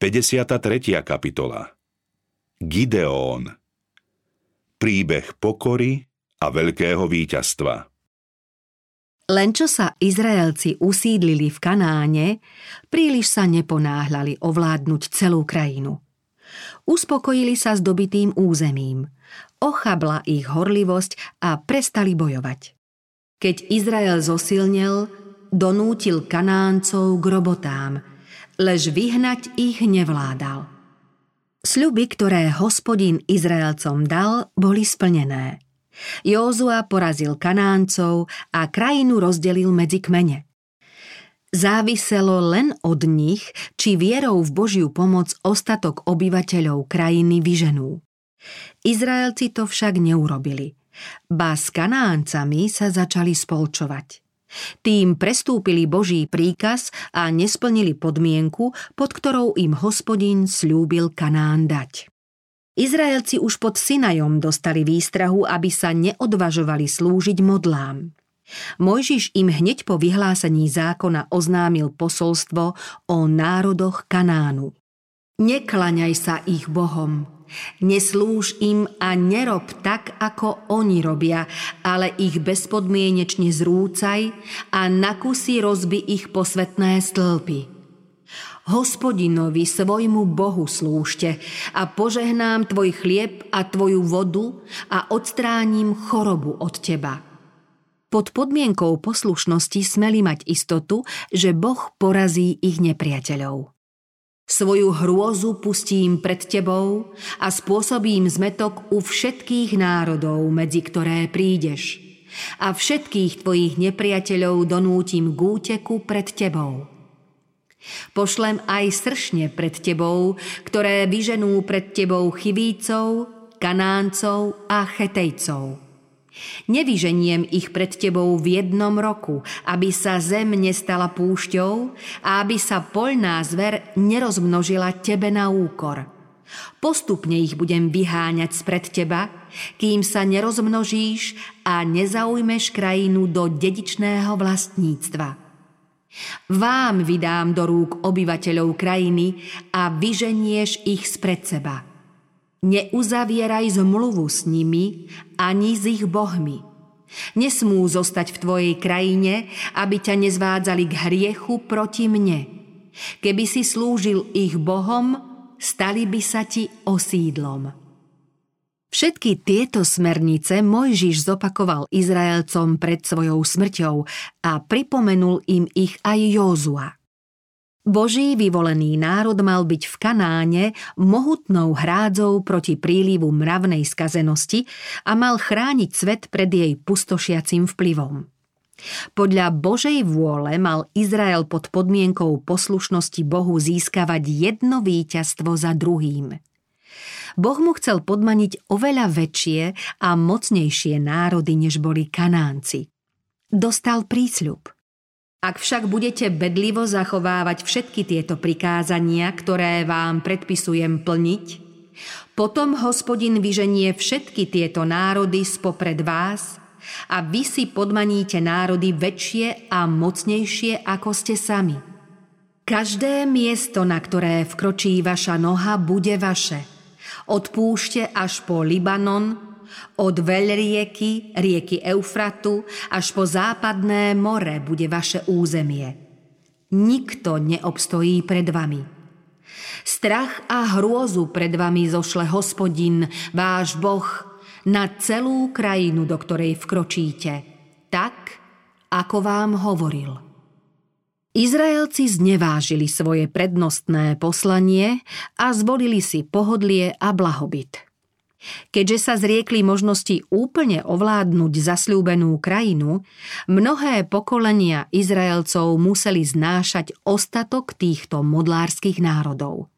53. kapitola Gideón Príbeh pokory a veľkého víťazstva Len čo sa Izraelci usídlili v Kanáne, príliš sa neponáhľali ovládnuť celú krajinu. Uspokojili sa s dobitým územím, ochabla ich horlivosť a prestali bojovať. Keď Izrael zosilnel, donútil Kanáncov k robotám – lež vyhnať ich nevládal. Sľuby, ktoré hospodin Izraelcom dal, boli splnené. Józua porazil Kanáncov a krajinu rozdelil medzi kmene. Záviselo len od nich, či vierou v Božiu pomoc ostatok obyvateľov krajiny vyženú. Izraelci to však neurobili. Ba s Kanáncami sa začali spolčovať. Tým prestúpili Boží príkaz a nesplnili podmienku, pod ktorou im hospodin slúbil Kanán dať. Izraelci už pod Sinajom dostali výstrahu, aby sa neodvažovali slúžiť modlám. Mojžiš im hneď po vyhlásení zákona oznámil posolstvo o národoch Kanánu. Neklaňaj sa ich bohom, Neslúž im a nerob tak, ako oni robia, ale ich bezpodmienečne zrúcaj a na kusy rozbi ich posvetné stĺpy. Hospodinovi svojmu Bohu slúžte a požehnám tvoj chlieb a tvoju vodu a odstránim chorobu od teba. Pod podmienkou poslušnosti smeli mať istotu, že Boh porazí ich nepriateľov. Svoju hrôzu pustím pred tebou a spôsobím zmetok u všetkých národov, medzi ktoré prídeš. A všetkých tvojich nepriateľov donútim k úteku pred tebou. Pošlem aj sršne pred tebou, ktoré vyženú pred tebou chyvícov, kanáncov a chetejcov Nevyženiem ich pred tebou v jednom roku, aby sa zem nestala púšťou a aby sa poľná zver nerozmnožila tebe na úkor. Postupne ich budem vyháňať spred teba, kým sa nerozmnožíš a nezaujmeš krajinu do dedičného vlastníctva. Vám vydám do rúk obyvateľov krajiny a vyženieš ich spred seba – Neuzavieraj zmluvu s nimi ani s ich bohmi. Nesmú zostať v tvojej krajine, aby ťa nezvádzali k hriechu proti mne. Keby si slúžil ich bohom, stali by sa ti osídlom. Všetky tieto smernice Mojžiš zopakoval Izraelcom pred svojou smrťou a pripomenul im ich aj Józua. Boží vyvolený národ mal byť v Kanáne mohutnou hrádzou proti prílivu mravnej skazenosti a mal chrániť svet pred jej pustošiacim vplyvom. Podľa Božej vôle mal Izrael pod podmienkou poslušnosti Bohu získavať jedno víťazstvo za druhým. Boh mu chcel podmaniť oveľa väčšie a mocnejšie národy, než boli Kanánci. Dostal prísľub – ak však budete bedlivo zachovávať všetky tieto prikázania, ktoré vám predpisujem plniť, potom hospodin vyženie všetky tieto národy spopred vás a vy si podmaníte národy väčšie a mocnejšie, ako ste sami. Každé miesto, na ktoré vkročí vaša noha, bude vaše. Od púšte až po Libanon, od veľrieky, rieky Eufratu, až po západné more bude vaše územie. Nikto neobstojí pred vami. Strach a hrôzu pred vami zošle hospodin, váš Boh, na celú krajinu, do ktorej vkročíte, tak, ako vám hovoril. Izraelci znevážili svoje prednostné poslanie a zvolili si pohodlie a blahobyt. Keďže sa zriekli možnosti úplne ovládnuť zasľúbenú krajinu, mnohé pokolenia Izraelcov museli znášať ostatok týchto modlárskych národov.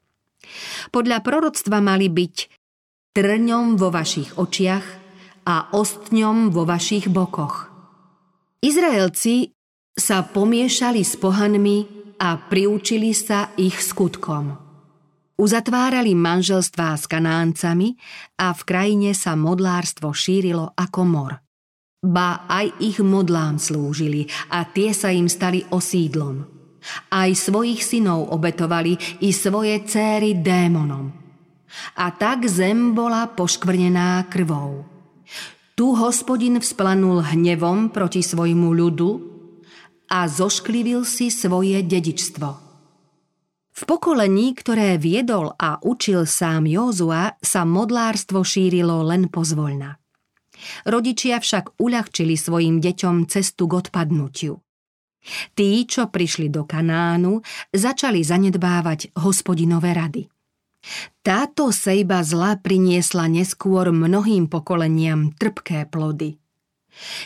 Podľa proroctva mali byť trňom vo vašich očiach a ostňom vo vašich bokoch. Izraelci sa pomiešali s pohanmi a priučili sa ich skutkom. Uzatvárali manželstvá s kanáncami a v krajine sa modlárstvo šírilo ako mor. Ba aj ich modlám slúžili a tie sa im stali osídlom. Aj svojich synov obetovali i svoje céry démonom. A tak zem bola poškvrnená krvou. Tu hospodin vzplanul hnevom proti svojmu ľudu a zošklivil si svoje dedičstvo. V pokolení, ktoré viedol a učil sám Józua, sa modlárstvo šírilo len pozvoľna. Rodičia však uľahčili svojim deťom cestu k odpadnutiu. Tí, čo prišli do Kanánu, začali zanedbávať hospodinové rady. Táto sejba zla priniesla neskôr mnohým pokoleniam trpké plody.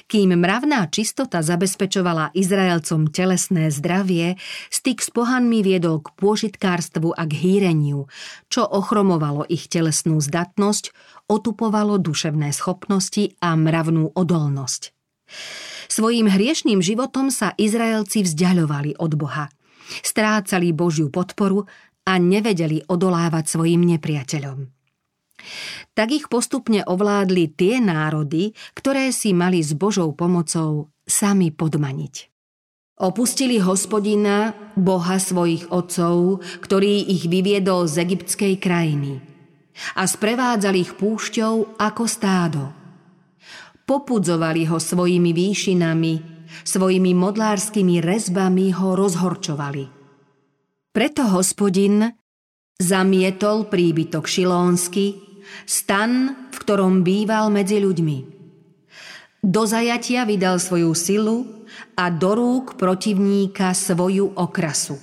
Kým mravná čistota zabezpečovala Izraelcom telesné zdravie, styk s pohanmi viedol k pôžitkárstvu a k hýreniu, čo ochromovalo ich telesnú zdatnosť, otupovalo duševné schopnosti a mravnú odolnosť. Svojím hriešným životom sa Izraelci vzdialovali od Boha. Strácali Božiu podporu a nevedeli odolávať svojim nepriateľom. Tak ich postupne ovládli tie národy, ktoré si mali s Božou pomocou sami podmaniť. Opustili hospodina, boha svojich otcov, ktorý ich vyviedol z egyptskej krajiny a sprevádzali ich púšťou ako stádo. Popudzovali ho svojimi výšinami, svojimi modlárskymi rezbami ho rozhorčovali. Preto hospodin zamietol príbytok šilónsky, stan, v ktorom býval medzi ľuďmi. Do zajatia vydal svoju silu a do rúk protivníka svoju okrasu.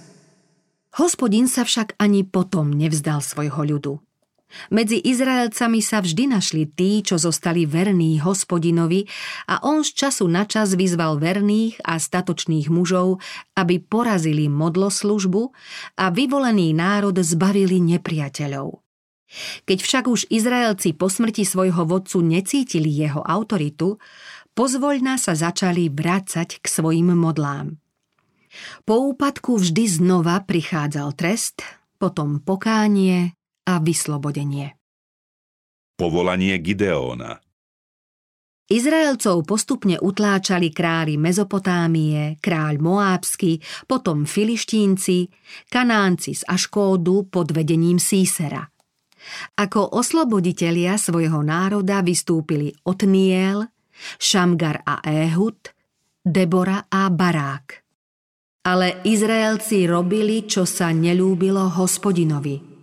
Hospodin sa však ani potom nevzdal svojho ľudu. Medzi Izraelcami sa vždy našli tí, čo zostali verní hospodinovi a on z času na čas vyzval verných a statočných mužov, aby porazili modloslužbu a vyvolený národ zbavili nepriateľov. Keď však už Izraelci po smrti svojho vodcu necítili jeho autoritu, pozvoľna sa začali vrácať k svojim modlám. Po úpadku vždy znova prichádzal trest, potom pokánie a vyslobodenie. Povolanie Gideóna Izraelcov postupne utláčali králi Mezopotámie, kráľ Moábsky, potom Filištínci, Kanánci z Aškódu pod vedením Sísera. Ako osloboditelia svojho národa vystúpili Otniel, Šamgar a Ehud, Debora a Barák. Ale Izraelci robili, čo sa nelúbilo hospodinovi –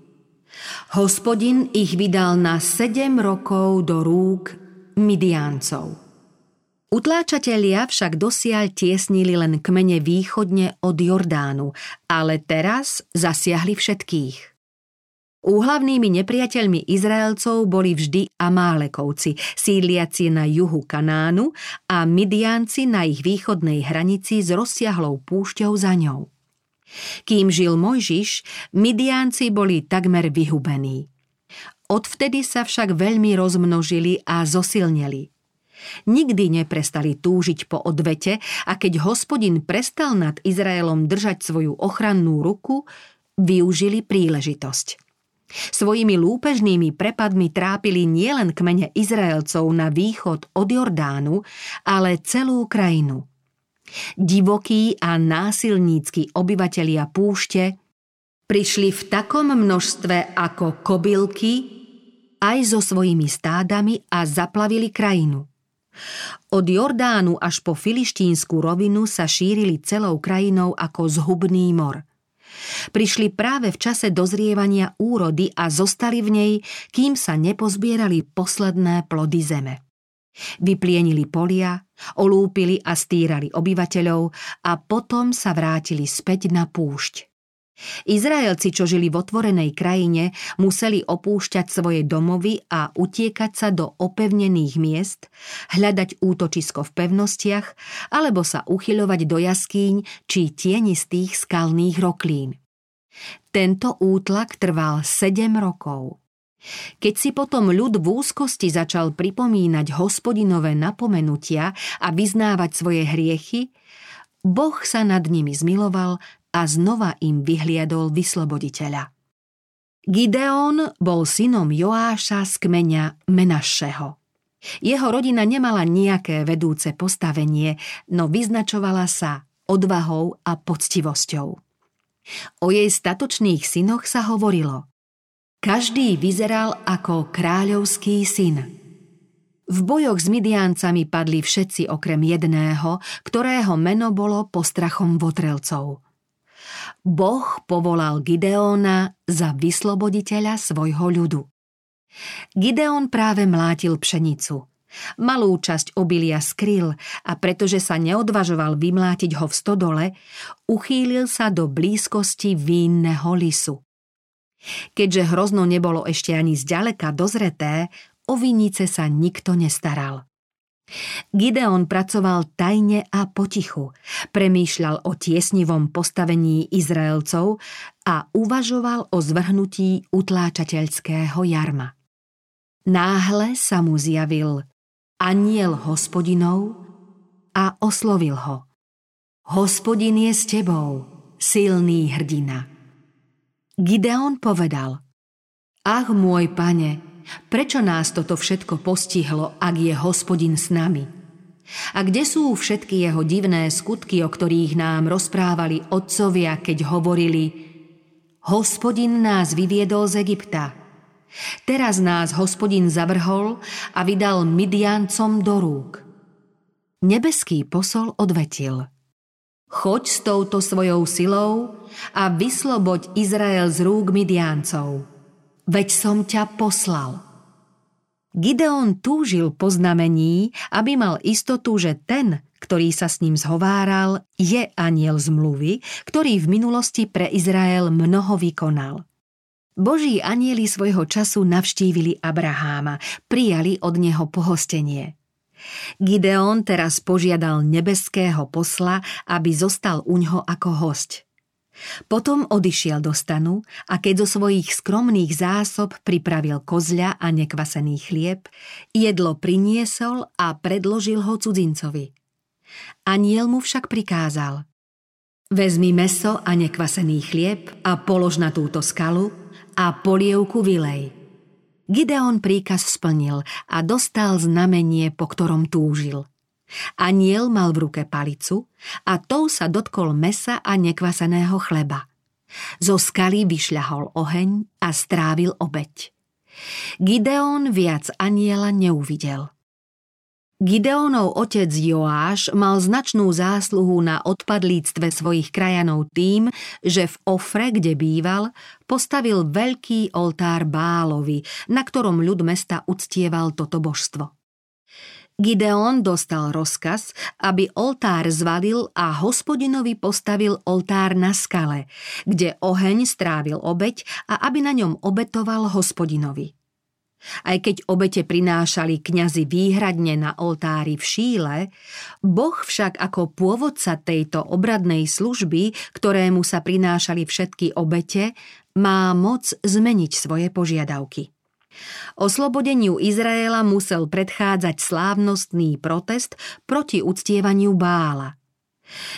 Hospodin ich vydal na sedem rokov do rúk Midiáncov. Utláčatelia však dosiaľ tiesnili len kmene východne od Jordánu, ale teraz zasiahli všetkých. Úhlavnými nepriateľmi Izraelcov boli vždy Amálekovci, sídliaci na juhu Kanánu a Midianci na ich východnej hranici s rozsiahlou púšťou za ňou. Kým žil Mojžiš, Midiánci boli takmer vyhubení. Odvtedy sa však veľmi rozmnožili a zosilneli. Nikdy neprestali túžiť po odvete a keď hospodin prestal nad Izraelom držať svoju ochrannú ruku, využili príležitosť. Svojimi lúpežnými prepadmi trápili nielen kmene Izraelcov na východ od Jordánu, ale celú krajinu. Divokí a násilnícky obyvatelia púšte prišli v takom množstve ako kobylky aj so svojimi stádami a zaplavili krajinu. Od Jordánu až po filištínsku rovinu sa šírili celou krajinou ako zhubný mor. Prišli práve v čase dozrievania úrody a zostali v nej, kým sa nepozbierali posledné plody zeme. Vyplienili polia, olúpili a stírali obyvateľov a potom sa vrátili späť na púšť. Izraelci, čo žili v otvorenej krajine, museli opúšťať svoje domovy a utiekať sa do opevnených miest, hľadať útočisko v pevnostiach alebo sa uchyľovať do jaskýň či tienistých skalných roklín. Tento útlak trval 7 rokov. Keď si potom ľud v úzkosti začal pripomínať hospodinové napomenutia a vyznávať svoje hriechy, Boh sa nad nimi zmiloval a znova im vyhliadol vysloboditeľa. Gideon bol synom Joáša z kmeňa Menašeho. Jeho rodina nemala nejaké vedúce postavenie, no vyznačovala sa odvahou a poctivosťou. O jej statočných synoch sa hovorilo. Každý vyzeral ako kráľovský syn. V bojoch s Midiáncami padli všetci okrem jedného, ktorého meno bolo postrachom votrelcov. Boh povolal Gideóna za vysloboditeľa svojho ľudu. Gideon práve mlátil pšenicu. Malú časť obilia skryl a pretože sa neodvažoval vymlátiť ho v stodole, uchýlil sa do blízkosti vínneho lisu. Keďže hrozno nebolo ešte ani zďaleka dozreté, o vinice sa nikto nestaral. Gideon pracoval tajne a potichu, premýšľal o tiesnivom postavení Izraelcov a uvažoval o zvrhnutí utláčateľského jarma. Náhle sa mu zjavil aniel hospodinov a oslovil ho. Hospodin je s tebou, silný hrdina. Gideon povedal, Ach môj pane, Prečo nás toto všetko postihlo, ak je hospodin s nami? A kde sú všetky jeho divné skutky, o ktorých nám rozprávali otcovia, keď hovorili Hospodin nás vyviedol z Egypta. Teraz nás hospodin zavrhol a vydal Midiancom do rúk. Nebeský posol odvetil. Choď s touto svojou silou a vysloboď Izrael z rúk Midiancov veď som ťa poslal. Gideon túžil po znamení, aby mal istotu, že ten, ktorý sa s ním zhováral, je aniel zmluvy, ktorý v minulosti pre Izrael mnoho vykonal. Boží anieli svojho času navštívili Abraháma, prijali od neho pohostenie. Gideon teraz požiadal nebeského posla, aby zostal u ňoho ako host – potom odišiel do stanu a keď zo svojich skromných zásob pripravil kozľa a nekvasený chlieb, jedlo priniesol a predložil ho cudzincovi. Aniel mu však prikázal Vezmi meso a nekvasený chlieb a polož na túto skalu a polievku vylej. Gideon príkaz splnil a dostal znamenie, po ktorom túžil – Aniel mal v ruke palicu a tou sa dotkol mesa a nekvaseného chleba. Zo skaly vyšľahol oheň a strávil obeď. Gideon viac aniela neuvidel. Gideonov otec Joáš mal značnú zásluhu na odpadlíctve svojich krajanov tým, že v Ofre, kde býval, postavil veľký oltár Bálovi, na ktorom ľud mesta uctieval toto božstvo. Gideon dostal rozkaz, aby oltár zvalil a hospodinovi postavil oltár na skale, kde oheň strávil obeď a aby na ňom obetoval hospodinovi. Aj keď obete prinášali kňazi výhradne na oltári v Šíle, Boh však ako pôvodca tejto obradnej služby, ktorému sa prinášali všetky obete, má moc zmeniť svoje požiadavky. Oslobodeniu Izraela musel predchádzať slávnostný protest proti uctievaniu Bála.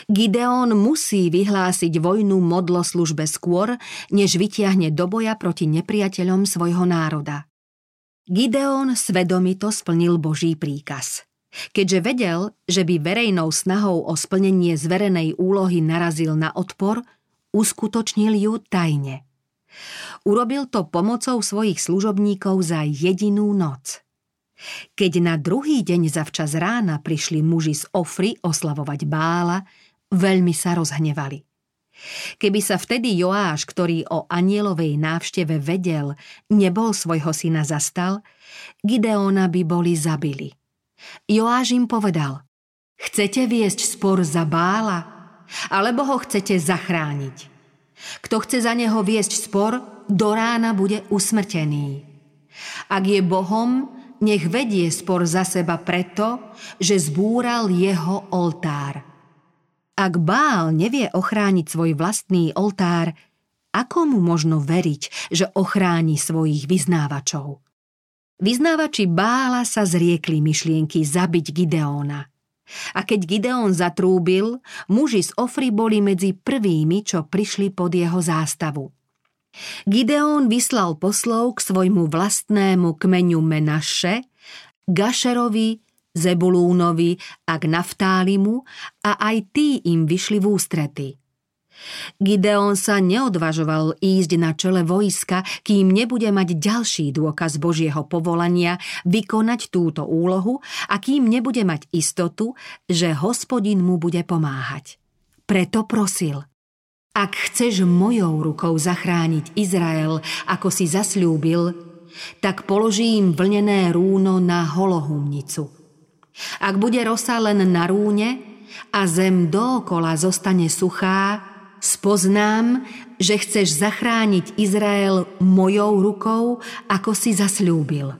Gideon musí vyhlásiť vojnu modloslužbe skôr, než vytiahne do boja proti nepriateľom svojho národa. Gideon svedomito splnil Boží príkaz. Keďže vedel, že by verejnou snahou o splnenie zverenej úlohy narazil na odpor, uskutočnil ju tajne. Urobil to pomocou svojich služobníkov za jedinú noc. Keď na druhý deň zavčas rána prišli muži z Ofry oslavovať bála, veľmi sa rozhnevali. Keby sa vtedy Joáš, ktorý o anielovej návšteve vedel, nebol svojho syna zastal, Gideona by boli zabili. Joáš im povedal, chcete viesť spor za bála, alebo ho chcete zachrániť? Kto chce za neho viesť spor, do rána bude usmrtený. Ak je Bohom, nech vedie spor za seba preto, že zbúral jeho oltár. Ak Bál nevie ochrániť svoj vlastný oltár, ako mu možno veriť, že ochráni svojich vyznávačov? Vyznávači Bála sa zriekli myšlienky zabiť Gideóna. A keď Gideon zatrúbil, muži z Ofry boli medzi prvými, čo prišli pod jeho zástavu. Gideon vyslal poslov k svojmu vlastnému kmeňu Menaše, Gašerovi, Zebulúnovi a k Naftálimu a aj tí im vyšli v ústrety. Gideon sa neodvažoval ísť na čele vojska, kým nebude mať ďalší dôkaz Božieho povolania vykonať túto úlohu a kým nebude mať istotu, že hospodin mu bude pomáhať. Preto prosil – ak chceš mojou rukou zachrániť Izrael, ako si zasľúbil, tak položím vlnené rúno na holohumnicu. Ak bude rosa len na rúne a zem dookola zostane suchá, spoznám, že chceš zachrániť Izrael mojou rukou, ako si zasľúbil.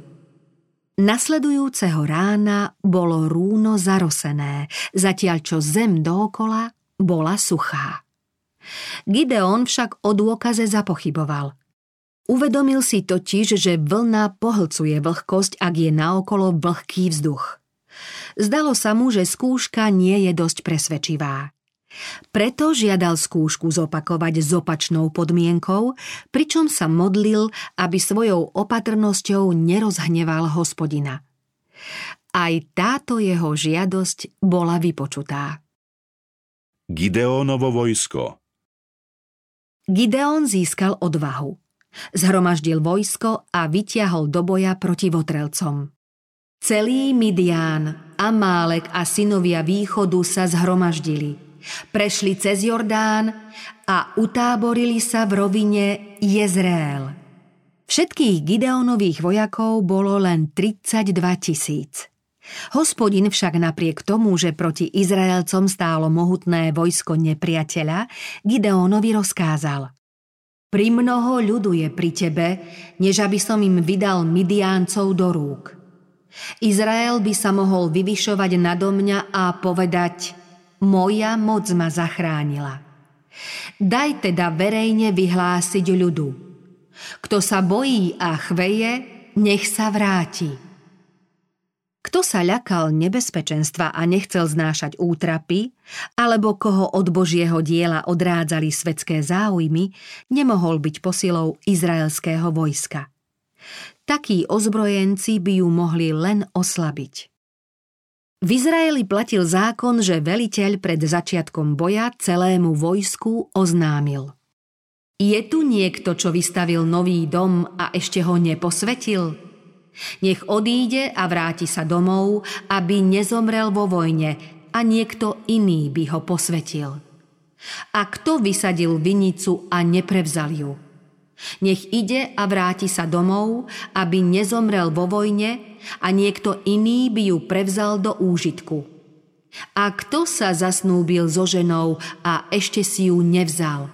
Nasledujúceho rána bolo rúno zarosené, zatiaľ čo zem dookola bola suchá. Gideon však o dôkaze zapochyboval. Uvedomil si totiž, že vlna pohlcuje vlhkosť, ak je naokolo vlhký vzduch. Zdalo sa mu, že skúška nie je dosť presvedčivá. Preto žiadal skúšku zopakovať s opačnou podmienkou, pričom sa modlil, aby svojou opatrnosťou nerozhneval hospodina. Aj táto jeho žiadosť bola vypočutá. Gideónovo vojsko Gideon získal odvahu. Zhromaždil vojsko a vytiahol do boja proti votrelcom. Celý Midián, Amálek a synovia východu sa zhromaždili. Prešli cez Jordán a utáborili sa v rovine Jezreel. Všetkých Gideonových vojakov bolo len 32 tisíc. Hospodin však napriek tomu, že proti Izraelcom stálo mohutné vojsko nepriateľa, Gideonovi rozkázal. Pri mnoho ľudu je pri tebe, než aby som im vydal Midiáncov do rúk. Izrael by sa mohol vyvyšovať nado mňa a povedať Moja moc ma zachránila. Daj teda verejne vyhlásiť ľudu. Kto sa bojí a chveje, nech sa vráti. Kto sa ľakal nebezpečenstva a nechcel znášať útrapy, alebo koho od Božieho diela odrádzali svetské záujmy, nemohol byť posilou izraelského vojska. Takí ozbrojenci by ju mohli len oslabiť. V Izraeli platil zákon, že veliteľ pred začiatkom boja celému vojsku oznámil. Je tu niekto, čo vystavil nový dom a ešte ho neposvetil? Nech odíde a vráti sa domov, aby nezomrel vo vojne a niekto iný by ho posvetil. A kto vysadil vinicu a neprevzal ju? Nech ide a vráti sa domov, aby nezomrel vo vojne a niekto iný by ju prevzal do úžitku. A kto sa zasnúbil so ženou a ešte si ju nevzal?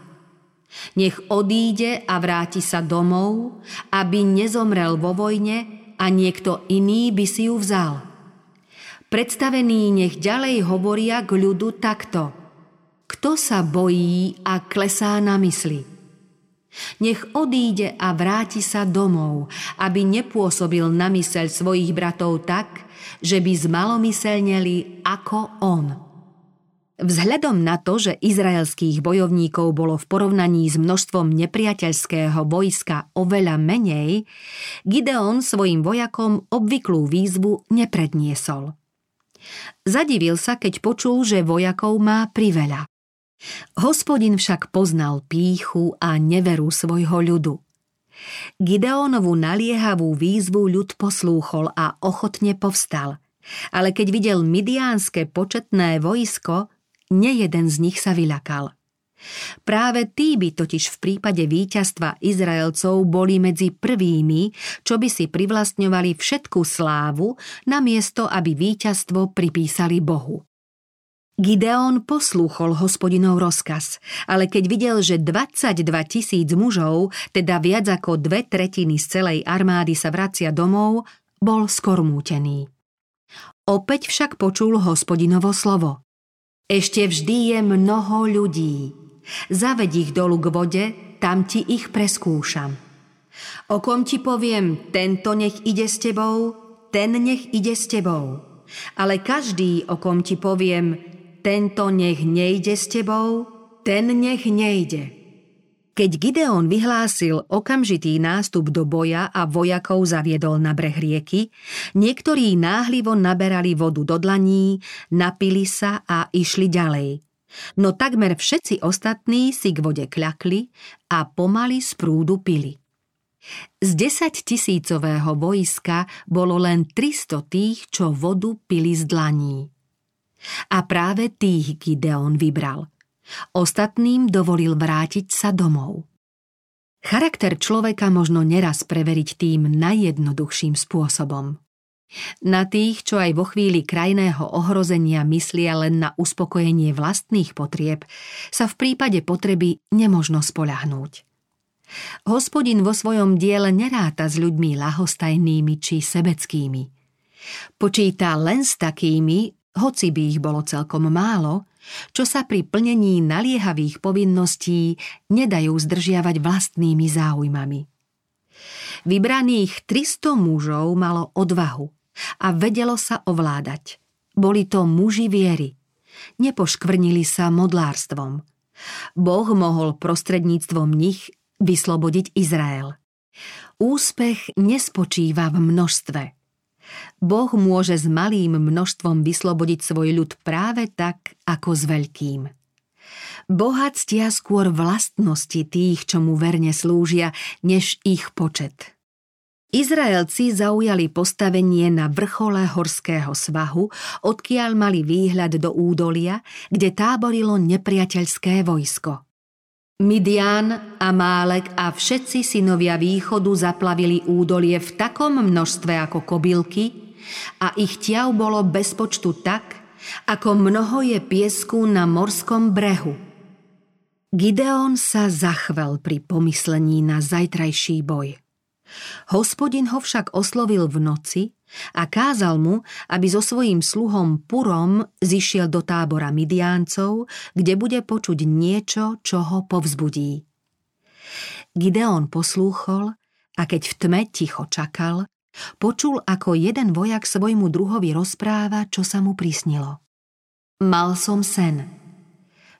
Nech odíde a vráti sa domov, aby nezomrel vo vojne a niekto iný by si ju vzal. Predstavení nech ďalej hovoria k ľudu takto. Kto sa bojí a klesá na mysli? Nech odíde a vráti sa domov, aby nepôsobil na myseľ svojich bratov tak, že by zmalomyselneli ako on. Vzhľadom na to, že izraelských bojovníkov bolo v porovnaní s množstvom nepriateľského vojska oveľa menej, Gideon svojim vojakom obvyklú výzvu nepredniesol. Zadivil sa, keď počul, že vojakov má priveľa. Hospodin však poznal píchu a neveru svojho ľudu. Gideonovú naliehavú výzvu ľud poslúchol a ochotne povstal. Ale keď videl midiánske početné vojsko, nejeden z nich sa vyľakal. Práve tí by totiž v prípade víťazstva Izraelcov boli medzi prvými, čo by si privlastňovali všetku slávu, namiesto aby víťazstvo pripísali Bohu. Gideon poslúchol hospodinov rozkaz, ale keď videl, že 22 tisíc mužov, teda viac ako dve tretiny z celej armády sa vracia domov, bol skormútený. Opäť však počul hospodinovo slovo. Ešte vždy je mnoho ľudí. Zaved ich dolu k vode, tam ti ich preskúšam. O kom ti poviem, tento nech ide s tebou, ten nech ide s tebou. Ale každý, o kom ti poviem, tento nech nejde s tebou, ten nech nejde. Keď Gideon vyhlásil okamžitý nástup do boja a vojakov zaviedol na breh rieky, niektorí náhlivo naberali vodu do dlaní, napili sa a išli ďalej. No takmer všetci ostatní si k vode kľakli a pomaly z prúdu pili. Z 10 tisícového vojska bolo len 300 tých, čo vodu pili z dlaní. A práve tých Gideon vybral. Ostatným dovolil vrátiť sa domov. Charakter človeka možno neraz preveriť tým najjednoduchším spôsobom. Na tých, čo aj vo chvíli krajného ohrozenia myslia len na uspokojenie vlastných potrieb, sa v prípade potreby nemožno spoľahnúť. Hospodin vo svojom diele neráta s ľuďmi lahostajnými či sebeckými. Počíta len s takými, hoci by ich bolo celkom málo, čo sa pri plnení naliehavých povinností nedajú zdržiavať vlastnými záujmami. Vybraných 300 mužov malo odvahu a vedelo sa ovládať. Boli to muži viery. Nepoškvrnili sa modlárstvom. Boh mohol prostredníctvom nich vyslobodiť Izrael. Úspech nespočíva v množstve. Boh môže s malým množstvom vyslobodiť svoj ľud práve tak, ako s veľkým. Boha ctia skôr vlastnosti tých, čo mu verne slúžia, než ich počet. Izraelci zaujali postavenie na vrchole horského svahu, odkiaľ mali výhľad do údolia, kde táborilo nepriateľské vojsko. Midian, Amálek a všetci synovia východu zaplavili údolie v takom množstve ako kobylky a ich ťav bolo bez počtu tak, ako mnoho je piesku na morskom brehu. Gideon sa zachvel pri pomyslení na zajtrajší boj. Hospodin ho však oslovil v noci a kázal mu, aby so svojím sluhom Purom zišiel do tábora Midiáncov, kde bude počuť niečo, čo ho povzbudí. Gideon poslúchol a keď v tme ticho čakal, počul, ako jeden vojak svojmu druhovi rozpráva, čo sa mu prisnilo. Mal som sen.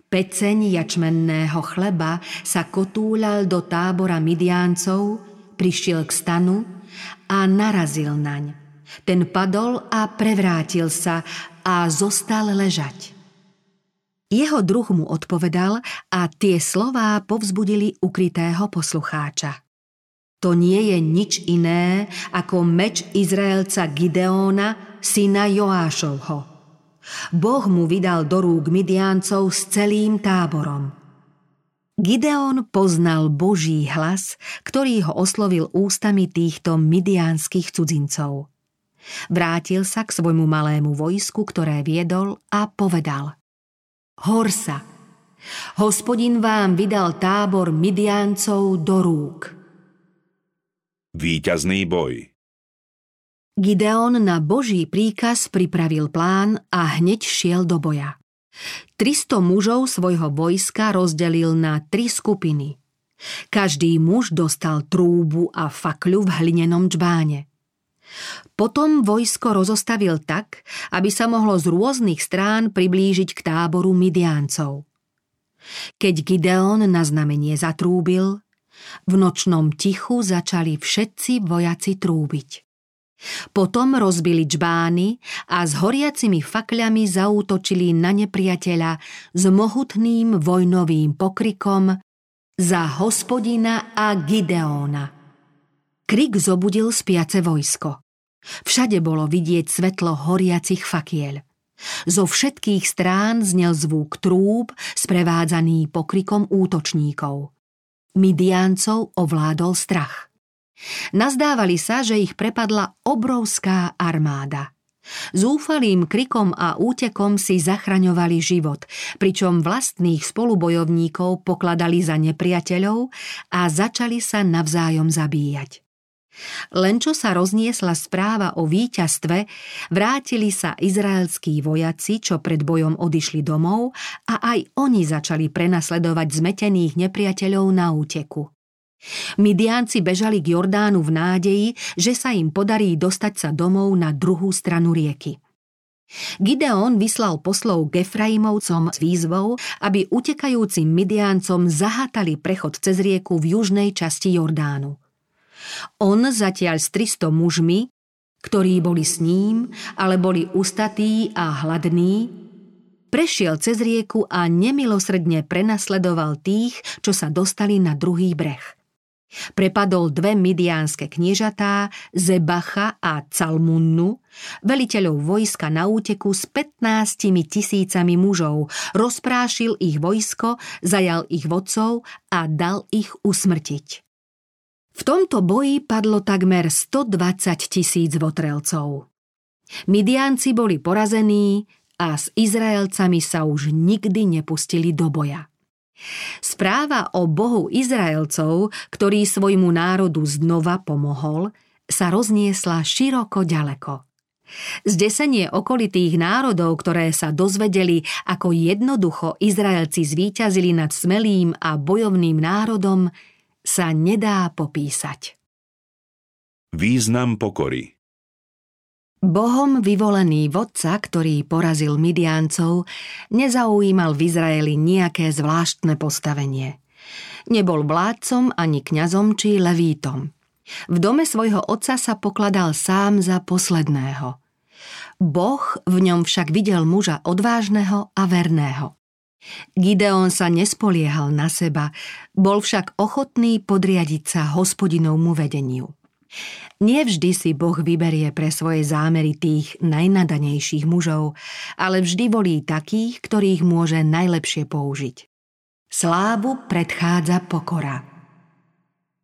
Peceň jačmenného chleba sa kotúľal do tábora Midiáncov, prišiel k stanu a narazil naň. Ten padol a prevrátil sa a zostal ležať. Jeho druh mu odpovedal a tie slová povzbudili ukrytého poslucháča. To nie je nič iné ako meč Izraelca Gideóna, syna Joášovho. Boh mu vydal do rúk Midiáncov s celým táborom. Gideon poznal Boží hlas, ktorý ho oslovil ústami týchto midiánskych cudzincov. Vrátil sa k svojmu malému vojsku, ktoré viedol a povedal Horsa, hospodin vám vydal tábor midiáncov do rúk. Výťazný boj Gideon na Boží príkaz pripravil plán a hneď šiel do boja. 300 mužov svojho vojska rozdelil na tri skupiny. Každý muž dostal trúbu a fakľu v hlinenom čbáne. Potom vojsko rozostavil tak, aby sa mohlo z rôznych strán priblížiť k táboru Midiáncov. Keď Gideon na znamenie zatrúbil, v nočnom tichu začali všetci vojaci trúbiť. Potom rozbili čbány a s horiacimi fakľami zaútočili na nepriateľa s mohutným vojnovým pokrikom za hospodina a Gideóna. Krik zobudil spiace vojsko. Všade bolo vidieť svetlo horiacich fakiel. Zo všetkých strán znel zvuk trúb, sprevádzaný pokrikom útočníkov. Midiancov ovládol strach. Nazdávali sa, že ich prepadla obrovská armáda. Zúfalým krikom a útekom si zachraňovali život, pričom vlastných spolubojovníkov pokladali za nepriateľov a začali sa navzájom zabíjať. Len čo sa rozniesla správa o víťazstve, vrátili sa izraelskí vojaci, čo pred bojom odišli domov a aj oni začali prenasledovať zmetených nepriateľov na úteku. Midianci bežali k Jordánu v nádeji, že sa im podarí dostať sa domov na druhú stranu rieky. Gideon vyslal poslov Gefraimovcom s výzvou, aby utekajúcim Midiancom zahatali prechod cez rieku v južnej časti Jordánu. On zatiaľ s 300 mužmi, ktorí boli s ním, ale boli ustatí a hladní, Prešiel cez rieku a nemilosrdne prenasledoval tých, čo sa dostali na druhý breh. Prepadol dve midiánske kniežatá, Zebacha a Calmunnu, veliteľov vojska na úteku s 15 tisícami mužov, rozprášil ich vojsko, zajal ich vodcov a dal ich usmrtiť. V tomto boji padlo takmer 120 tisíc votrelcov. Midianci boli porazení a s Izraelcami sa už nikdy nepustili do boja. Správa o Bohu Izraelcov, ktorý svojmu národu znova pomohol, sa rozniesla široko ďaleko. Zdesenie okolitých národov, ktoré sa dozvedeli, ako jednoducho Izraelci zvíťazili nad smelým a bojovným národom, sa nedá popísať. Význam pokory Bohom vyvolený vodca, ktorý porazil Midiancov, nezaujímal v Izraeli nejaké zvláštne postavenie. Nebol vládcom ani kňazom či levítom. V dome svojho otca sa pokladal sám za posledného. Boh v ňom však videl muža odvážneho a verného. Gideon sa nespoliehal na seba, bol však ochotný podriadiť sa hospodinovmu vedeniu. Nevždy si Boh vyberie pre svoje zámery tých najnadanejších mužov, ale vždy volí takých, ktorých môže najlepšie použiť. Slávu predchádza pokora.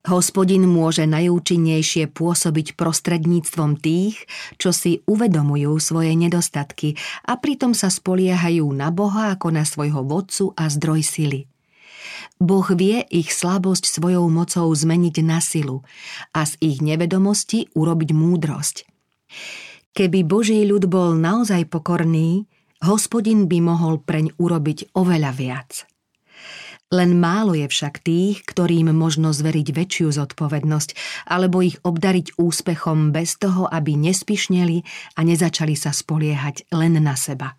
Hospodin môže najúčinnejšie pôsobiť prostredníctvom tých, čo si uvedomujú svoje nedostatky a pritom sa spoliehajú na Boha ako na svojho vodcu a zdroj sily. Boh vie ich slabosť svojou mocou zmeniť na silu a z ich nevedomosti urobiť múdrosť. Keby Boží ľud bol naozaj pokorný, hospodin by mohol preň urobiť oveľa viac. Len málo je však tých, ktorým možno zveriť väčšiu zodpovednosť alebo ich obdariť úspechom bez toho, aby nespišneli a nezačali sa spoliehať len na seba.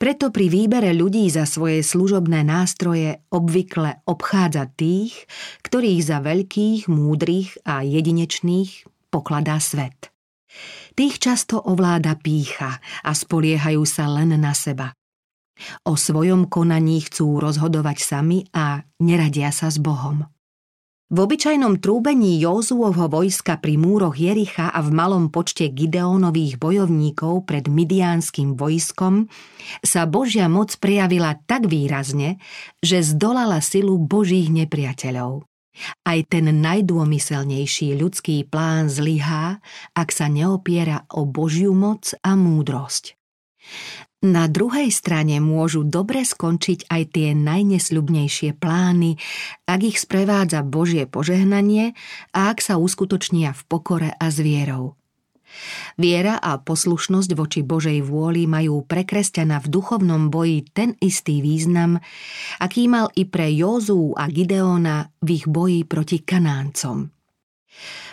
Preto pri výbere ľudí za svoje služobné nástroje obvykle obchádza tých, ktorých za veľkých, múdrych a jedinečných pokladá svet. Tých často ovláda pícha a spoliehajú sa len na seba. O svojom konaní chcú rozhodovať sami a neradia sa s Bohom. V obyčajnom trúbení Józuovho vojska pri múroch Jericha a v malom počte Gideónových bojovníkov pred midiánskym vojskom sa Božia moc prejavila tak výrazne, že zdolala silu Božích nepriateľov. Aj ten najdômyselnejší ľudský plán zlyhá, ak sa neopiera o Božiu moc a múdrosť. Na druhej strane môžu dobre skončiť aj tie najnesľubnejšie plány, ak ich sprevádza Božie požehnanie a ak sa uskutočnia v pokore a s vierou. Viera a poslušnosť voči Božej vôli majú pre kresťana v duchovnom boji ten istý význam, aký mal i pre Józú a Gideona v ich boji proti Kanáncom.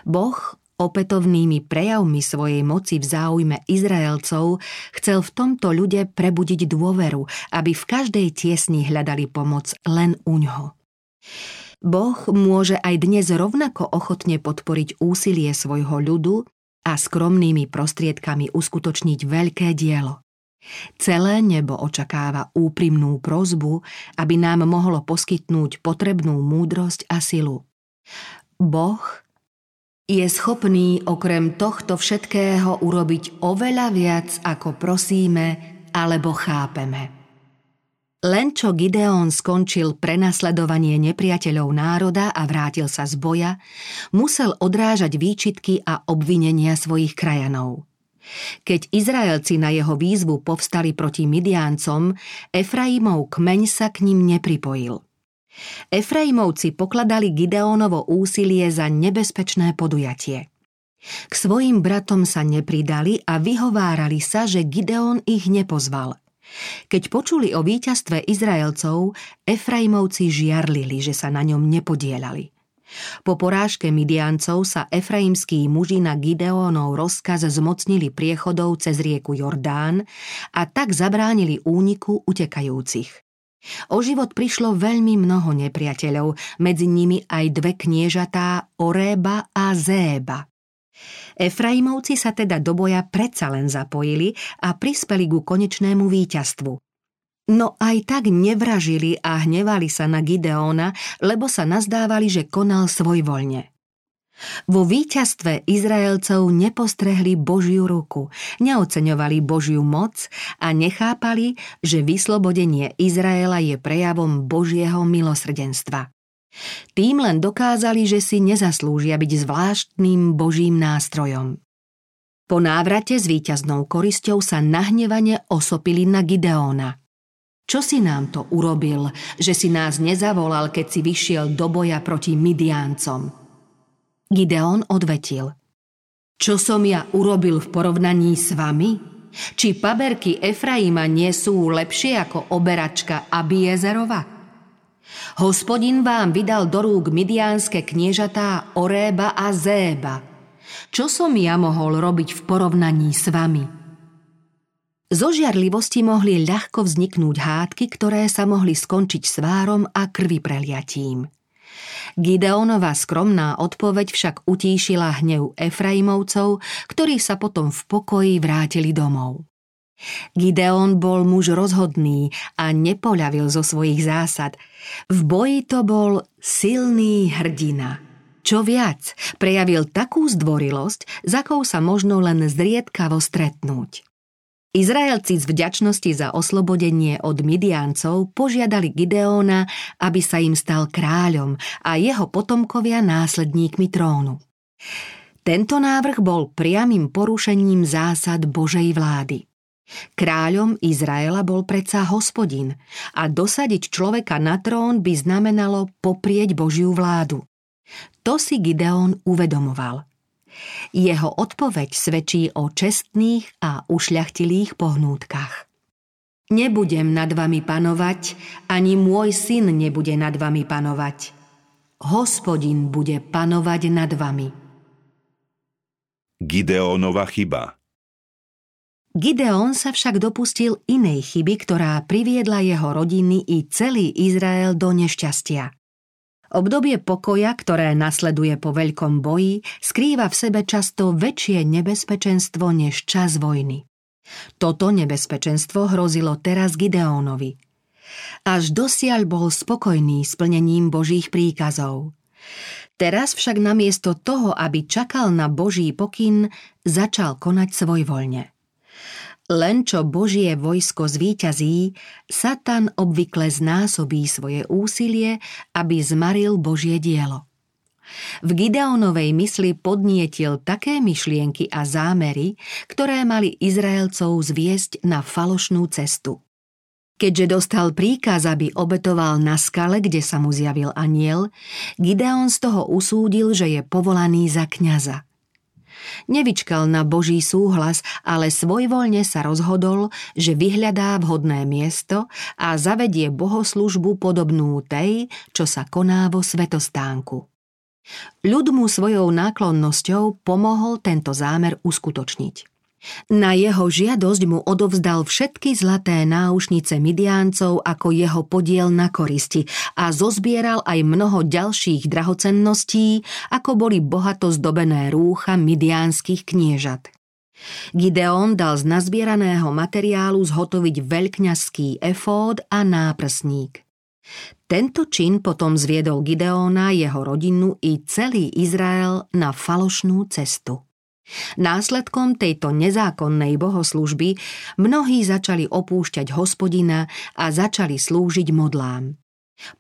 Boh Opätovnými prejavmi svojej moci v záujme Izraelcov chcel v tomto ľude prebudiť dôveru, aby v každej tiesni hľadali pomoc len u ňoho. Boh môže aj dnes rovnako ochotne podporiť úsilie svojho ľudu a skromnými prostriedkami uskutočniť veľké dielo. Celé nebo očakáva úprimnú prozbu, aby nám mohlo poskytnúť potrebnú múdrosť a silu. Boh je schopný okrem tohto všetkého urobiť oveľa viac, ako prosíme alebo chápeme. Len čo Gideon skončil prenasledovanie nepriateľov národa a vrátil sa z boja, musel odrážať výčitky a obvinenia svojich krajanov. Keď Izraelci na jeho výzvu povstali proti Midiáncom, Efraimov kmeň sa k ním nepripojil. Efraimovci pokladali Gideónovo úsilie za nebezpečné podujatie. K svojim bratom sa nepridali a vyhovárali sa, že Gideón ich nepozval. Keď počuli o víťazstve Izraelcov, Efraimovci žiarlili, že sa na ňom nepodielali. Po porážke Midiancov sa efraimskí muži na Gideónov rozkaz zmocnili priechodov cez rieku Jordán a tak zabránili úniku utekajúcich. O život prišlo veľmi mnoho nepriateľov, medzi nimi aj dve kniežatá Oréba a Zéba. Efraimovci sa teda do boja predsa len zapojili a prispeli ku konečnému víťazstvu. No aj tak nevražili a hnevali sa na Gideóna, lebo sa nazdávali, že konal svojvoľne. Vo víťazstve Izraelcov nepostrehli Božiu ruku, neoceňovali Božiu moc a nechápali, že vyslobodenie Izraela je prejavom Božieho milosrdenstva. Tým len dokázali, že si nezaslúžia byť zvláštnym Božím nástrojom. Po návrate s víťaznou korisťou sa nahnevane osopili na Gideóna. Čo si nám to urobil, že si nás nezavolal, keď si vyšiel do boja proti Midiáncom? Gideón odvetil. Čo som ja urobil v porovnaní s vami? Či paberky Efraima nie sú lepšie ako oberačka Abiezerova? Hospodin vám vydal do rúk midiánske kniežatá Oréba a Zéba – čo som ja mohol robiť v porovnaní s vami? Zo žiarlivosti mohli ľahko vzniknúť hádky, ktoré sa mohli skončiť svárom a krvi preliatím. Gideonova skromná odpoveď však utíšila hnev Efraimovcov, ktorí sa potom v pokoji vrátili domov. Gideon bol muž rozhodný a nepoľavil zo svojich zásad. V boji to bol silný hrdina – čo viac, prejavil takú zdvorilosť, za akou sa možno len zriedkavo stretnúť. Izraelci z vďačnosti za oslobodenie od Midiancov požiadali Gideóna, aby sa im stal kráľom a jeho potomkovia následníkmi trónu. Tento návrh bol priamým porušením zásad Božej vlády. Kráľom Izraela bol predsa hospodin a dosadiť človeka na trón by znamenalo poprieť Božiu vládu. To si Gideon uvedomoval. Jeho odpoveď svedčí o čestných a ušľachtilých pohnútkach. Nebudem nad vami panovať, ani môj syn nebude nad vami panovať. Hospodin bude panovať nad vami. Gideónova chyba Gideon sa však dopustil inej chyby, ktorá priviedla jeho rodiny i celý Izrael do nešťastia. Obdobie pokoja, ktoré nasleduje po veľkom boji, skrýva v sebe často väčšie nebezpečenstvo než čas vojny. Toto nebezpečenstvo hrozilo teraz Gideónovi. Až dosiaľ bol spokojný s plnením Božích príkazov. Teraz však namiesto toho, aby čakal na Boží pokyn, začal konať svojvoľne. Len čo Božie vojsko zvíťazí, Satan obvykle znásobí svoje úsilie, aby zmaril Božie dielo. V Gideonovej mysli podnietil také myšlienky a zámery, ktoré mali Izraelcov zviesť na falošnú cestu. Keďže dostal príkaz, aby obetoval na skale, kde sa mu zjavil aniel, Gideon z toho usúdil, že je povolaný za kňaza. Nevyčkal na Boží súhlas, ale svojvoľne sa rozhodol, že vyhľadá vhodné miesto a zavedie bohoslužbu podobnú tej, čo sa koná vo svetostánku. Ľud mu svojou náklonnosťou pomohol tento zámer uskutočniť. Na jeho žiadosť mu odovzdal všetky zlaté náušnice Midiáncov ako jeho podiel na koristi a zozbieral aj mnoho ďalších drahocenností, ako boli bohato zdobené rúcha midiánskych kniežat. Gideon dal z nazbieraného materiálu zhotoviť veľkňazský efód a náprsník. Tento čin potom zviedol Gideona, jeho rodinu i celý Izrael na falošnú cestu. Následkom tejto nezákonnej bohoslužby mnohí začali opúšťať hospodina a začali slúžiť modlám.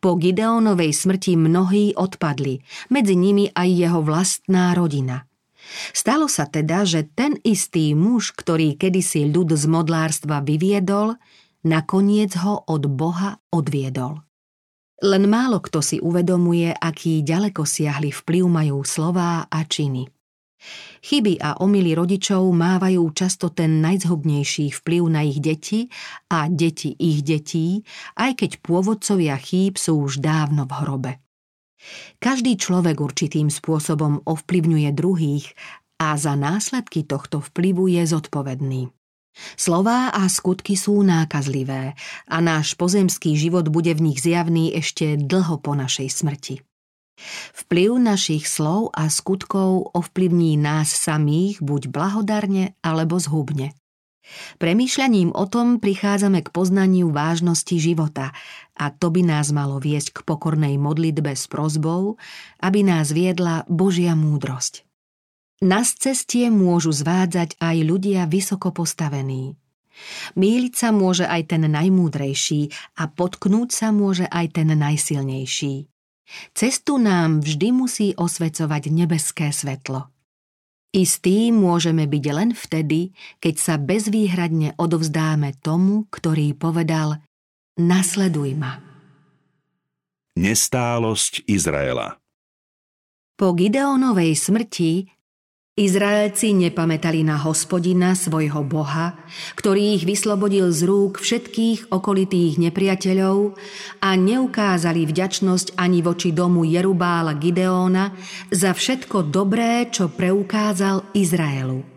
Po Gideonovej smrti mnohí odpadli, medzi nimi aj jeho vlastná rodina. Stalo sa teda, že ten istý muž, ktorý kedysi ľud z modlárstva vyviedol, nakoniec ho od Boha odviedol. Len málo kto si uvedomuje, aký ďaleko siahli vplyv majú slová a činy. Chyby a omily rodičov mávajú často ten najzhubnejší vplyv na ich deti a deti ich detí, aj keď pôvodcovia chýb sú už dávno v hrobe. Každý človek určitým spôsobom ovplyvňuje druhých a za následky tohto vplyvu je zodpovedný. Slová a skutky sú nákazlivé a náš pozemský život bude v nich zjavný ešte dlho po našej smrti. Vplyv našich slov a skutkov ovplyvní nás samých buď blahodarne alebo zhubne. Premýšľaním o tom prichádzame k poznaniu vážnosti života a to by nás malo viesť k pokornej modlitbe s prozbou, aby nás viedla Božia múdrosť. Na cestie môžu zvádzať aj ľudia vysoko postavení. Míliť sa môže aj ten najmúdrejší a potknúť sa môže aj ten najsilnejší. Cestu nám vždy musí osvecovať nebeské svetlo. Istý môžeme byť len vtedy, keď sa bezvýhradne odovzdáme tomu, ktorý povedal Nasleduj ma. Nestálosť Izraela Po Gideonovej smrti Izraelci nepamätali na hospodina, svojho boha, ktorý ich vyslobodil z rúk všetkých okolitých nepriateľov a neukázali vďačnosť ani voči domu Jerubála Gideóna za všetko dobré, čo preukázal Izraelu.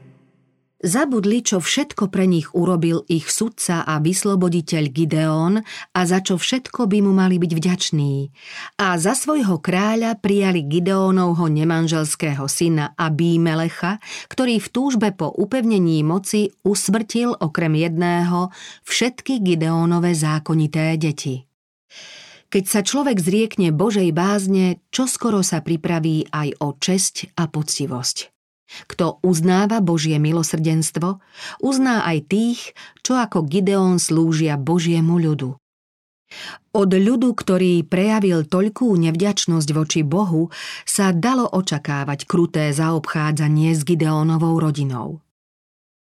Zabudli, čo všetko pre nich urobil ich sudca a vysloboditeľ Gideón a za čo všetko by mu mali byť vďační. A za svojho kráľa prijali Gideónovho nemanželského syna Abímelecha, ktorý v túžbe po upevnení moci usmrtil okrem jedného všetky Gideónové zákonité deti. Keď sa človek zriekne Božej bázne, čoskoro sa pripraví aj o česť a poctivosť. Kto uznáva Božie milosrdenstvo, uzná aj tých, čo ako Gideon slúžia Božiemu ľudu. Od ľudu, ktorý prejavil toľkú nevďačnosť voči Bohu, sa dalo očakávať kruté zaobchádzanie s Gideonovou rodinou.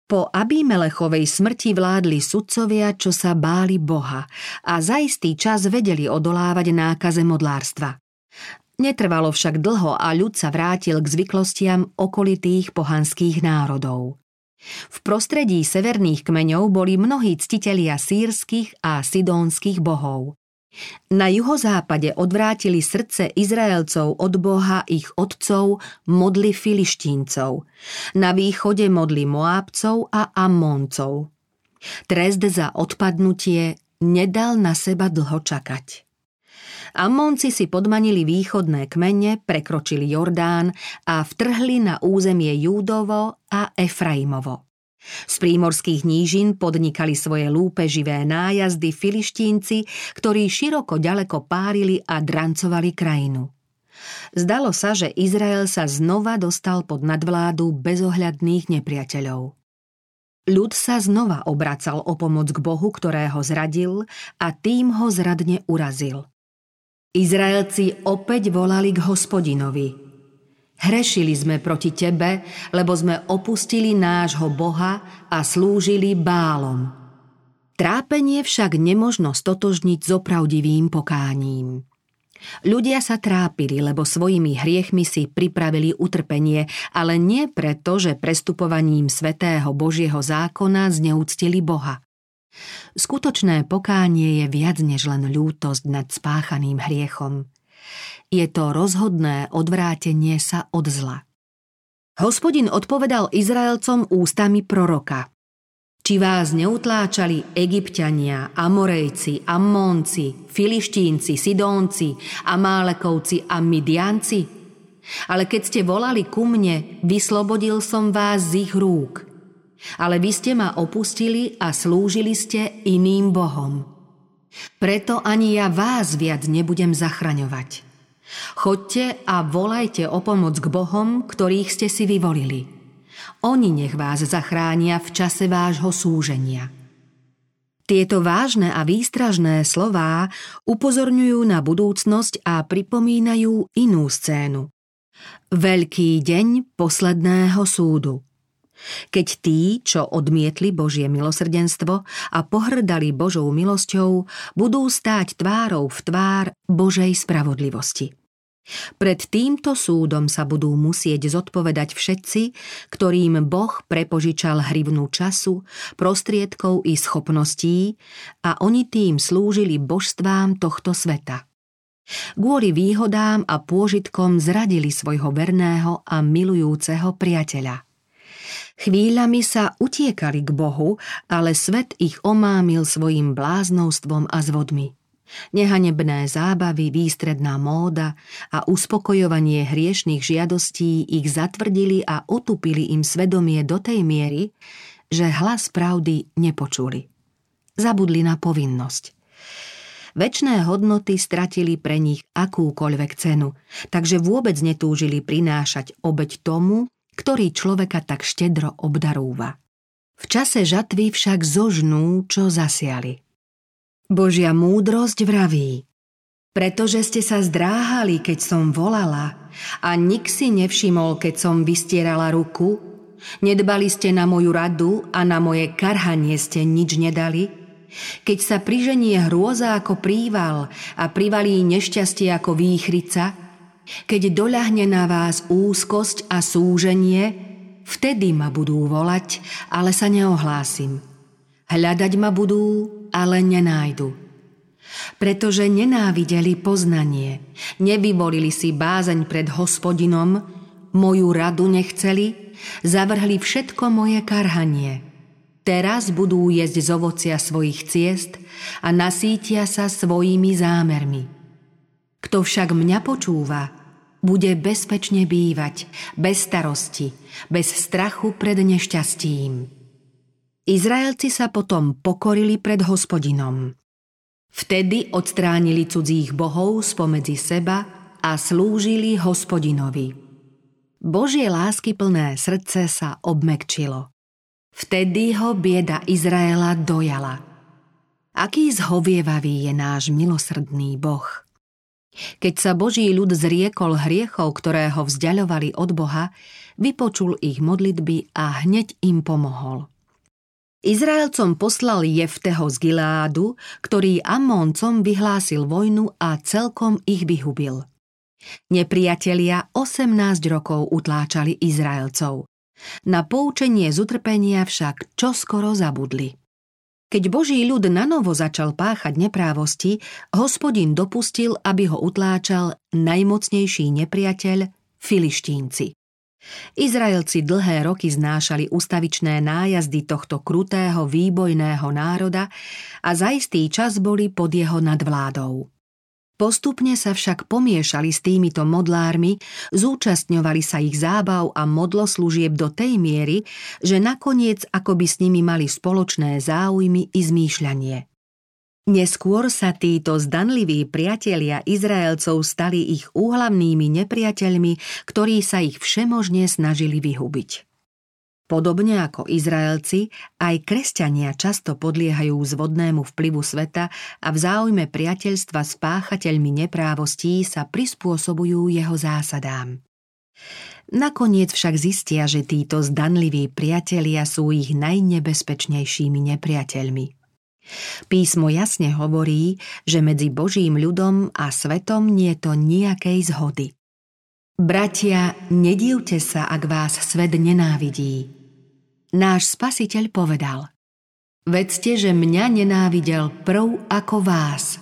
Po Abimelechovej smrti vládli sudcovia, čo sa báli Boha a za istý čas vedeli odolávať nákaze modlárstva. Netrvalo však dlho a ľud sa vrátil k zvyklostiam okolitých pohanských národov. V prostredí severných kmeňov boli mnohí ctitelia sírskych a sidónskych bohov. Na juhozápade odvrátili srdce Izraelcov od boha ich otcov modly filištíncov, na východe modly Moábcov a Ammóncov. Trest za odpadnutie nedal na seba dlho čakať. Amonci si podmanili východné kmene, prekročili Jordán a vtrhli na územie Júdovo a Efraimovo. Z prímorských nížin podnikali svoje lúpeživé nájazdy filištínci, ktorí široko ďaleko párili a drancovali krajinu. Zdalo sa, že Izrael sa znova dostal pod nadvládu bezohľadných nepriateľov. Ľud sa znova obracal o pomoc k Bohu, ktorého zradil a tým ho zradne urazil. Izraelci opäť volali k hospodinovi. Hrešili sme proti tebe, lebo sme opustili nášho Boha a slúžili bálom. Trápenie však nemožno stotožniť s opravdivým pokáním. Ľudia sa trápili, lebo svojimi hriechmi si pripravili utrpenie, ale nie preto, že prestupovaním svetého Božieho zákona zneúctili Boha. Skutočné pokánie je viac než len ľútosť nad spáchaným hriechom. Je to rozhodné odvrátenie sa od zla. Hospodin odpovedal Izraelcom ústami proroka. Či vás neutláčali egyptiania, amorejci, ammónci, filištínci, sidónci, amálekovci a midianci? Ale keď ste volali ku mne, vyslobodil som vás z ich rúk – ale vy ste ma opustili a slúžili ste iným bohom. Preto ani ja vás viac nebudem zachraňovať. Chodte a volajte o pomoc k bohom, ktorých ste si vyvolili. Oni nech vás zachránia v čase vášho súženia. Tieto vážne a výstražné slová upozorňujú na budúcnosť a pripomínajú inú scénu. Veľký deň posledného súdu – keď tí, čo odmietli Božie milosrdenstvo a pohrdali Božou milosťou, budú stáť tvárou v tvár Božej spravodlivosti. Pred týmto súdom sa budú musieť zodpovedať všetci, ktorým Boh prepožičal hrivnú času, prostriedkov i schopností a oni tým slúžili božstvám tohto sveta. Kvôli výhodám a pôžitkom zradili svojho verného a milujúceho priateľa – Chvíľami sa utiekali k Bohu, ale svet ich omámil svojim bláznostvom a zvodmi. Nehanebné zábavy, výstredná móda a uspokojovanie hriešných žiadostí ich zatvrdili a otupili im svedomie do tej miery, že hlas pravdy nepočuli. Zabudli na povinnosť. Večné hodnoty stratili pre nich akúkoľvek cenu, takže vôbec netúžili prinášať obeď tomu, ktorý človeka tak štedro obdarúva. V čase žatvy však zožnú, čo zasiali. Božia múdrosť vraví, pretože ste sa zdráhali, keď som volala a nik si nevšimol, keď som vystierala ruku, nedbali ste na moju radu a na moje karhanie ste nič nedali, keď sa priženie hrôza ako príval a privalí nešťastie ako výchrica, keď doľahne na vás úzkosť a súženie, vtedy ma budú volať, ale sa neohlásim. Hľadať ma budú, ale nenájdu. Pretože nenávideli poznanie, nevyvolili si bázeň pred hospodinom, moju radu nechceli, zavrhli všetko moje karhanie – Teraz budú jesť z ovocia svojich ciest a nasítia sa svojimi zámermi. Kto však mňa počúva, bude bezpečne bývať, bez starosti, bez strachu pred nešťastím. Izraelci sa potom pokorili pred hospodinom. Vtedy odstránili cudzích bohov spomedzi seba a slúžili hospodinovi. Božie lásky plné srdce sa obmekčilo. Vtedy ho bieda Izraela dojala. Aký zhovievavý je náš milosrdný Boh. Keď sa Boží ľud zriekol hriechov, ktoré ho vzdialovali od Boha, vypočul ich modlitby a hneď im pomohol. Izraelcom poslal Jefteho z Giládu, ktorý Amóncom vyhlásil vojnu a celkom ich vyhubil. Nepriatelia 18 rokov utláčali Izraelcov. Na poučenie z utrpenia však čoskoro zabudli. Keď Boží ľud nanovo začal páchať neprávosti, hospodin dopustil, aby ho utláčal najmocnejší nepriateľ, filištínci. Izraelci dlhé roky znášali ustavičné nájazdy tohto krutého výbojného národa a za istý čas boli pod jeho nadvládou. Postupne sa však pomiešali s týmito modlármi, zúčastňovali sa ich zábav a modloslúžieb do tej miery, že nakoniec akoby s nimi mali spoločné záujmy i zmýšľanie. Neskôr sa títo zdanliví priatelia Izraelcov stali ich úhlavnými nepriateľmi, ktorí sa ich všemožne snažili vyhubiť. Podobne ako Izraelci, aj kresťania často podliehajú zvodnému vplyvu sveta a v záujme priateľstva s páchateľmi neprávostí sa prispôsobujú jeho zásadám. Nakoniec však zistia, že títo zdanliví priatelia sú ich najnebezpečnejšími nepriateľmi. Písmo jasne hovorí, že medzi Božím ľudom a svetom nie je to nejakej zhody. Bratia, nedívte sa, ak vás svet nenávidí náš spasiteľ povedal Vedzte, že mňa nenávidel prv ako vás.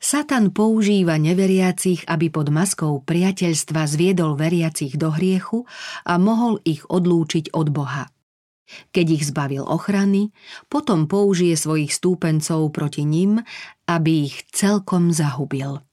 Satan používa neveriacich, aby pod maskou priateľstva zviedol veriacich do hriechu a mohol ich odlúčiť od Boha. Keď ich zbavil ochrany, potom použije svojich stúpencov proti nim, aby ich celkom zahubil.